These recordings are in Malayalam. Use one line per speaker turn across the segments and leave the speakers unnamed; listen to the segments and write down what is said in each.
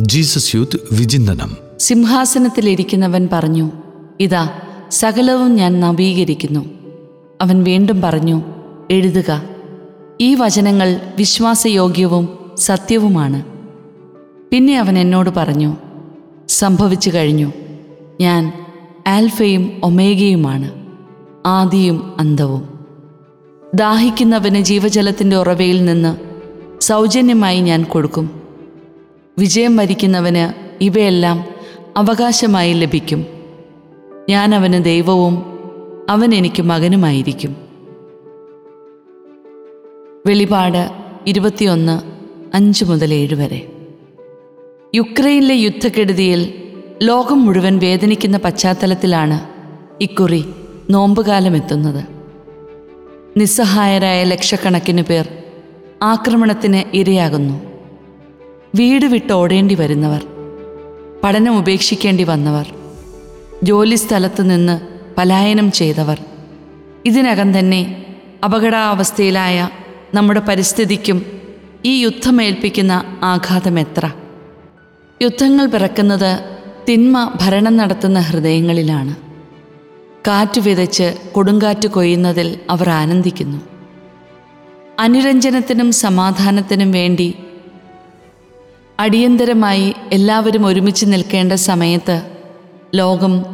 ജീസസ് യൂത്ത് വിചിന്തനം.
സിംഹാസനത്തിലിരിക്കുന്നവൻ പറഞ്ഞു ഇതാ സകലവും ഞാൻ നവീകരിക്കുന്നു. അവൻ വീണ്ടും പറഞ്ഞു എഴുതുക. ഈ വചനങ്ങൾ വിശ്വാസയോഗ്യവും സത്യവുമാണ്. പിന്നെ അവൻ എന്നോട് പറഞ്ഞു സംഭവിച്ചു കഴിഞ്ഞു. ഞാൻ ആൽഫയും ഒമേഗയുമാണ് ആദിയും അന്തവും ദാഹിക്കുന്നവന് ജീവജലത്തിന്റെ ഉറവയിൽ നിന്ന് സൗജന്യമായി ഞാൻ കൊടുക്കും. വിജയം വരിക്കുന്നവന് ഇവയെല്ലാം അവകാശമായി ലഭിക്കും. ഞാൻ അവന് ദൈവവും അവൻ എനിക്ക് മകനുമായിരിക്കും. വെളിപാട് ഇരുപത്തിയൊന്ന് അഞ്ച് മുതൽ ഏഴ് വരെ. യുക്രൈനിലെ യുദ്ധക്കെടുതിയിൽ ലോകം മുഴുവൻ വേദനിക്കുന്ന പശ്ചാത്തലത്തിലാണ് ഇക്കുറി നോമ്പുകാലം എത്തുന്നത് നിസ്സഹായരായ ലക്ഷക്കണക്കിന് പേർ ആക്രമണത്തിന് ഇരയാകുന്നു. വീട് വിട്ട് ഓടേണ്ടി വരുന്നവർ പഠനം ഉപേക്ഷിക്കേണ്ടി വന്നവർ ജോലിസ്ഥലത്ത് നിന്ന് പലായനം ചെയ്തവർ. ഇതിനകം തന്നെ അപകടാവസ്ഥയിലായ നമ്മുടെ പരിസ്ഥിതിക്കും ഈ യുദ്ധമേൽപ്പിക്കുന്ന ആഘാതം എത്ര? യുദ്ധങ്ങൾ പിറക്കുന്നത് തിന്മ ഭരണം നടത്തുന്ന ഹൃദയങ്ങളിലാണ്. കാറ്റ് വിതച്ച് കൊടുങ്കാറ്റ് കൊയ്യുന്നതിൽ അവർ ആനന്ദിക്കുന്നു. അനുരഞ്ജനത്തിനും സമാധാനത്തിനും വേണ്ടി അടിയന്തരമായി എല്ലാവരും ഒരുമിച്ച് നിൽക്കേണ്ട സമയത്ത് ലോകം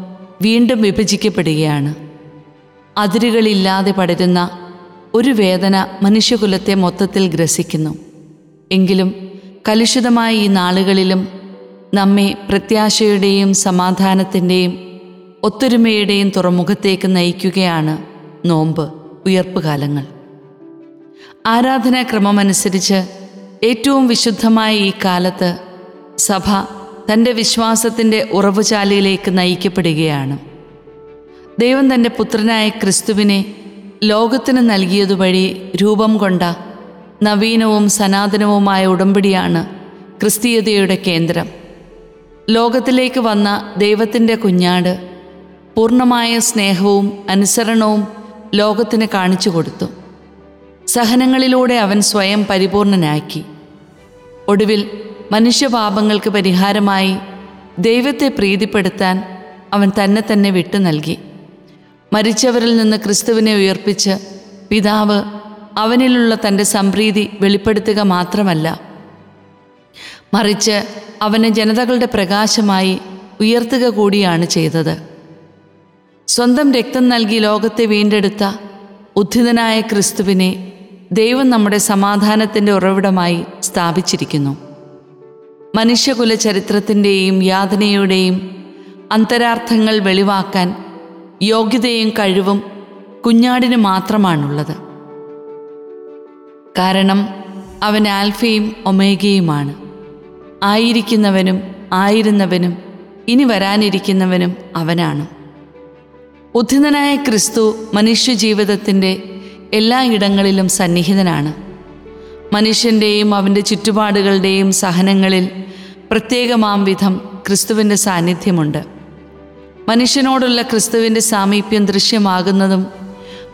വീണ്ടും വിഭജിക്കപ്പെടുകയാണ്. അതിരുകളില്ലാതെ പടരുന്ന ഒരു വേദന മനുഷ്യകുലത്തെ മൊത്തത്തിൽ ഗ്രസിക്കുന്നു. എങ്കിലും കലുഷിതമായ ഈ നാളുകളിലും നമ്മെ പ്രത്യാശയുടെയും സമാധാനത്തിന്റെയും ഒത്തൊരുമയുടെയും തുറമുഖത്തേക്ക് നയിക്കുകയാണ് നോമ്പ് ഉയർപ്പുകാലങ്ങൾ. ആരാധനാക്രമമനുസരിച്ച് ഏറ്റവും വിശുദ്ധമായ ഈ കാലത്ത് സഭ തന്റെ വിശ്വാസത്തിന്റെ ഉറവുചാലിയിലേക്ക് നയിക്കപ്പെടുകയാണ്. ദൈവം തന്റെ പുത്രനായ ക്രിസ്തുവിനെ ലോകത്തിന് നൽകിയതുവഴി രൂപം കൊണ്ട നവീനവും സനാതനവുമായ ഉടമ്പടിയാണ് ക്രിസ്തീയതയുടെ കേന്ദ്രം. ലോകത്തിലേക്ക് വന്ന ദൈവത്തിന്റെ കുഞ്ഞാട് പൂർണമായ സ്നേഹവും അനുസരണവും ലോകത്തിന് കാണിച്ചു കൊടുത്തു. സഹനങ്ങളിലൂടെ അവൻ സ്വയം പരിപൂർണനാക്കി. ഒടുവിൽ മനുഷ്യപാപങ്ങൾക്ക് പരിഹാരമായി ദൈവത്തെ പ്രീതിപ്പെടുത്താൻ അവൻ തന്നെ തന്നെ വിട്ടു നൽകി. മരിച്ചവരിൽ നിന്ന് ക്രിസ്തുവിനെ ഉയർപ്പിച്ച് പിതാവ് അവനിലുള്ള തന്റെ സംപ്രീതി വെളിപ്പെടുത്തുക മാത്രമല്ല മറിച്ച് അവനെ ജനതകളുടെ പ്രകാശമായി ഉയർത്തുക കൂടിയാണ് ചെയ്തത്. സ്വന്തം രക്തം നൽകി ലോകത്തെ വീണ്ടെടുത്ത ഉദ്ധിതനായ ക്രിസ്തുവിനെ ദൈവം നമ്മുടെ സമാധാനത്തിന്റെ ഉറവിടമായി സ്ഥാപിച്ചിരിക്കുന്നു. മനുഷ്യകുല ചരിത്രത്തിന്റെയും യാതനയുടെയും അന്തരാർത്ഥങ്ങൾ വെളിവാക്കാൻ യോഗ്യതയും കഴിവും കുഞ്ഞാടിന് മാത്രമാണുള്ളത്. കാരണം അവൻ ആൽഫയും ഒമേഗയുമാണ്. ആയിരിക്കുന്നവനും ആയിരുന്നവനും ഇനി വരാനിരിക്കുന്നവനും അവനാണ്. ഉദ്ധിതനായ ക്രിസ്തു മനുഷ്യജീവിതത്തിന്റെ എല്ലാ ഇടങ്ങളിലും സന്നിഹിതനാണ്. മനുഷ്യന്റെയും അവന്റെ ചുറ്റുപാടുകളുടെയും സഹനങ്ങളിൽ പ്രത്യേകമാം വിധം ക്രിസ്തുവിന്റെ സാന്നിധ്യമുണ്ട്. മനുഷ്യനോടുള്ള ക്രിസ്തുവിന്റെ സാമീപ്യം ദൃശ്യമാകുന്നതും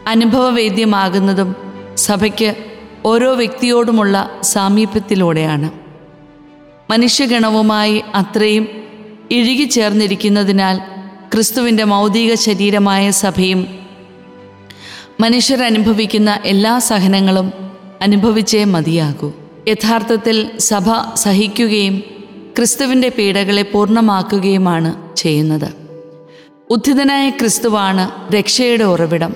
അനുഭവവേദ്യമാകുന്നതും സഭയ്ക്ക് ഓരോ വ്യക്തിയോടുമുള്ള സാമീപ്യത്തിലൂടെയാണ്. മനുഷ്യഗണവുമായി അത്രയും ഇഴുകിച്ചേർന്നിരിക്കുന്നതിനാൽ ക്രിസ്തുവിന്റെ മൗതിക ശരീരമായ സഭയും മനുഷ്യർ അനുഭവിക്കുന്ന എല്ലാ സഹനങ്ങളും അനുഭവിച്ചേ മതിയാകൂ. യഥാർത്ഥത്തിൽ സഭ സഹിക്കുകയും ക്രിസ്തുവിന്റെ പീഡകളെ പൂർണമാക്കുകയുമാണ് ചെയ്യുന്നത്. ഉദ്ധിതനായ ക്രിസ്തുവാണ് രക്ഷയുടെ ഉറവിടം.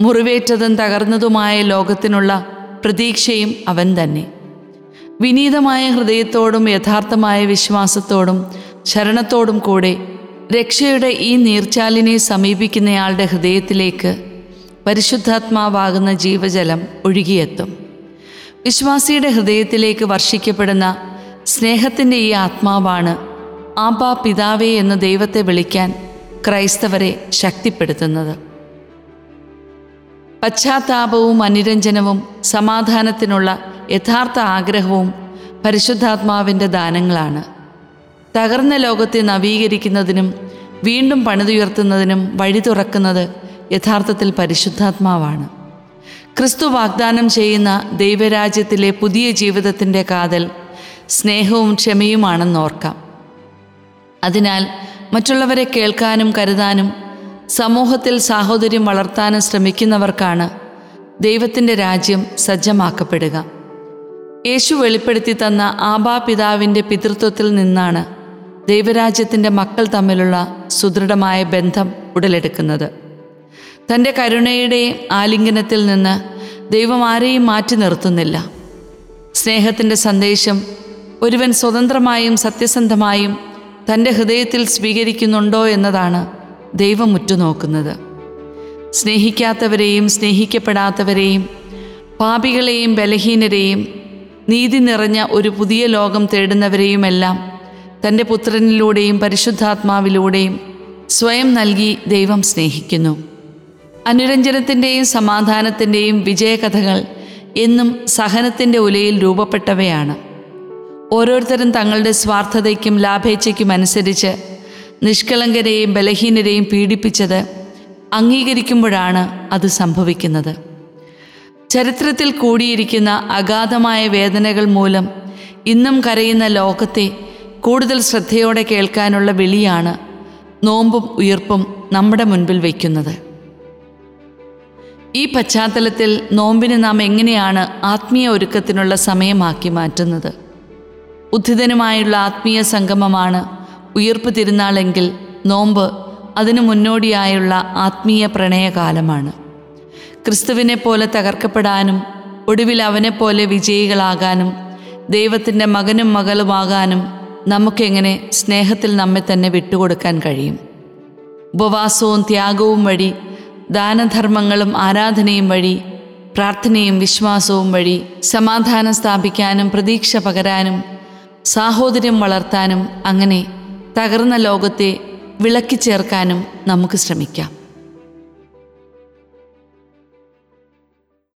മുറിവേറ്റതും തകർന്നതുമായ ലോകത്തിനുള്ള പ്രതീക്ഷയും അവൻ തന്നെ. വിനീതമായ ഹൃദയത്തോടും യഥാർത്ഥമായ വിശ്വാസത്തോടും ശരണത്തോടും കൂടെ രക്ഷയുടെ ഈ നീർച്ചാലിനെ സമീപിക്കുന്നയാളുടെ ഹൃദയത്തിലേക്ക് പരിശുദ്ധാത്മാവാകുന്ന ജീവജലം ഒഴുകിയെത്തും. വിശ്വാസിയുടെ ഹൃദയത്തിലേക്ക് വർഷിക്കപ്പെടുന്ന സ്നേഹത്തിന്റെ ഈ ആത്മാവാണ് ആബാ പിതാവേ എന്ന് ദൈവത്തെ വിളിക്കാൻ ക്രൈസ്തവരെ ശക്തിപ്പെടുത്തുന്നത്. പശ്ചാത്താപവും അനുരഞ്ജനവും സമാധാനത്തിനുള്ള യഥാർത്ഥ ആഗ്രഹവും പരിശുദ്ധാത്മാവിന്റെ ദാനങ്ങളാണ്. തകർന്ന ലോകത്തെ നവീകരിക്കുന്നതിനും വീണ്ടും പണിതുയർത്തുന്നതിനും വഴി തുറക്കുന്നത് യഥാർത്ഥത്തിൽ പരിശുദ്ധാത്മാവാണ്. ക്രിസ്തു വാഗ്ദാനം ചെയ്യുന്ന ദൈവരാജ്യത്തിലെ പുതിയ ജീവിതത്തിന്റെ കാതൽ സ്നേഹവും ക്ഷമയുമാണെന്നോർക്കാം അതിനാൽ മറ്റുള്ളവരെ കേൾക്കാനും കരുതാനും സമൂഹത്തിൽ സാഹോദര്യം വളർത്താനും ശ്രമിക്കുന്നവർക്കാണ് ദൈവത്തിന്റെ രാജ്യം സജ്ജമാക്കപ്പെടുക. യേശു വെളിപ്പെടുത്തി തന്ന ആബാ പിതാവിന്റെ പിതൃത്വത്തിൽ നിന്നാണ് ദൈവരാജ്യത്തിന്റെ മക്കൾ തമ്മിലുള്ള സുദൃഢമായ ബന്ധം ഉടലെടുക്കുന്നത്. തന്റെ കരുണയുടെ ആലിംഗനത്തിൽ നിന്ന് ദൈവം ആരെയും മാറ്റി നിർത്തുന്നില്ല. സ്നേഹത്തിന്റെ സന്ദേശം ഒരുവൻ സ്വതന്ത്രമായും സത്യസന്ധമായും തന്റെ ഹൃദയത്തിൽ സ്വീകരിക്കുന്നുണ്ടോ എന്നതാണ് ദൈവം ഉറ്റുനോക്കുന്നത്. സ്നേഹിക്കാത്തവരെയും സ്നേഹിക്കപ്പെടാത്തവരെയും പാപികളെയും ബലഹീനരെയും നീതി നിറഞ്ഞ ഒരു പുതിയ ലോകം തേടുന്നവരെയുമെല്ലാം തന്റെ പുത്രനിലൂടെയും പരിശുദ്ധാത്മാവിലൂടെയും സ്വയം നൽകി ദൈവം സ്നേഹിക്കുന്നു. അനുരഞ്ജനത്തിന്റെയും സമാധാനത്തിന്റെയും വിജയകഥകൾ എന്നും സഹനത്തിന്റെ ഉലയിൽ രൂപപ്പെട്ടവയാണ്. ഓരോരുത്തരും തങ്ങളുടെ സ്വാർത്ഥതയ്ക്കും ലാഭേച്ഛയ്ക്കും അനുസരിച്ച് നിഷ്കളങ്കരെയും ബലഹീനരെയും പീഡിപ്പിച്ചത് അംഗീകരിക്കുമ്പോഴാണ് അത് സംഭവിക്കുന്നത്. ചരിത്രത്തിൽ കൂടിയിരിക്കുന്ന അഗാധമായ വേദനകൾ മൂലം ഇന്നും കരയുന്ന ലോകത്തെ കൂടുതൽ ശ്രദ്ധയോടെ കേൾക്കാനുള്ള വിളിയാണ് നോമ്പും ഉയർപ്പും നമ്മുടെ മുൻപിൽ വയ്ക്കുന്നത്. ഈ പശ്ചാത്തലത്തിൽ നോമ്പിനെ നാം എങ്ങനെയാണ് ആത്മീയ ഒരുക്കത്തിനുള്ള സമയമാക്കി മാറ്റുന്നത്? ഉദ്ധിതനുമായുള്ള ആത്മീയ സംഗമമാണ് ഉയർപ്പ് തിരുനാളെങ്കിൽ നോമ്പ് അതിനു മുന്നോടിയായുള്ള ആത്മീയ പ്രണയകാലമാണ്. ക്രിസ്തുവിനെ പോലെ തകർക്കപ്പെടാനും ഒടുവിൽ അവനെപ്പോലെ വിജയികളാകാനും ദൈവത്തിന്റെ മകനും മകളുമാകാനും നമുക്കെങ്ങനെ സ്നേഹത്തിൽ നമ്മെ തന്നെ വിട്ടുകൊടുക്കാൻ കഴിയും? ഉപവാസവും ത്യാഗവും വഴി ദാനധർമ്മങ്ങളും ആരാധനയും വഴി പ്രാർത്ഥനയും വിശ്വാസവും വഴി സമാധാനം സ്ഥാപിക്കാനും പ്രതീക്ഷ പകരാനും സാഹോദര്യം വളർത്താനും അങ്ങനെ തകർന്ന ലോകത്തെ വിളക്കി ചേർക്കാനും നമുക്ക് ശ്രമിക്കാം.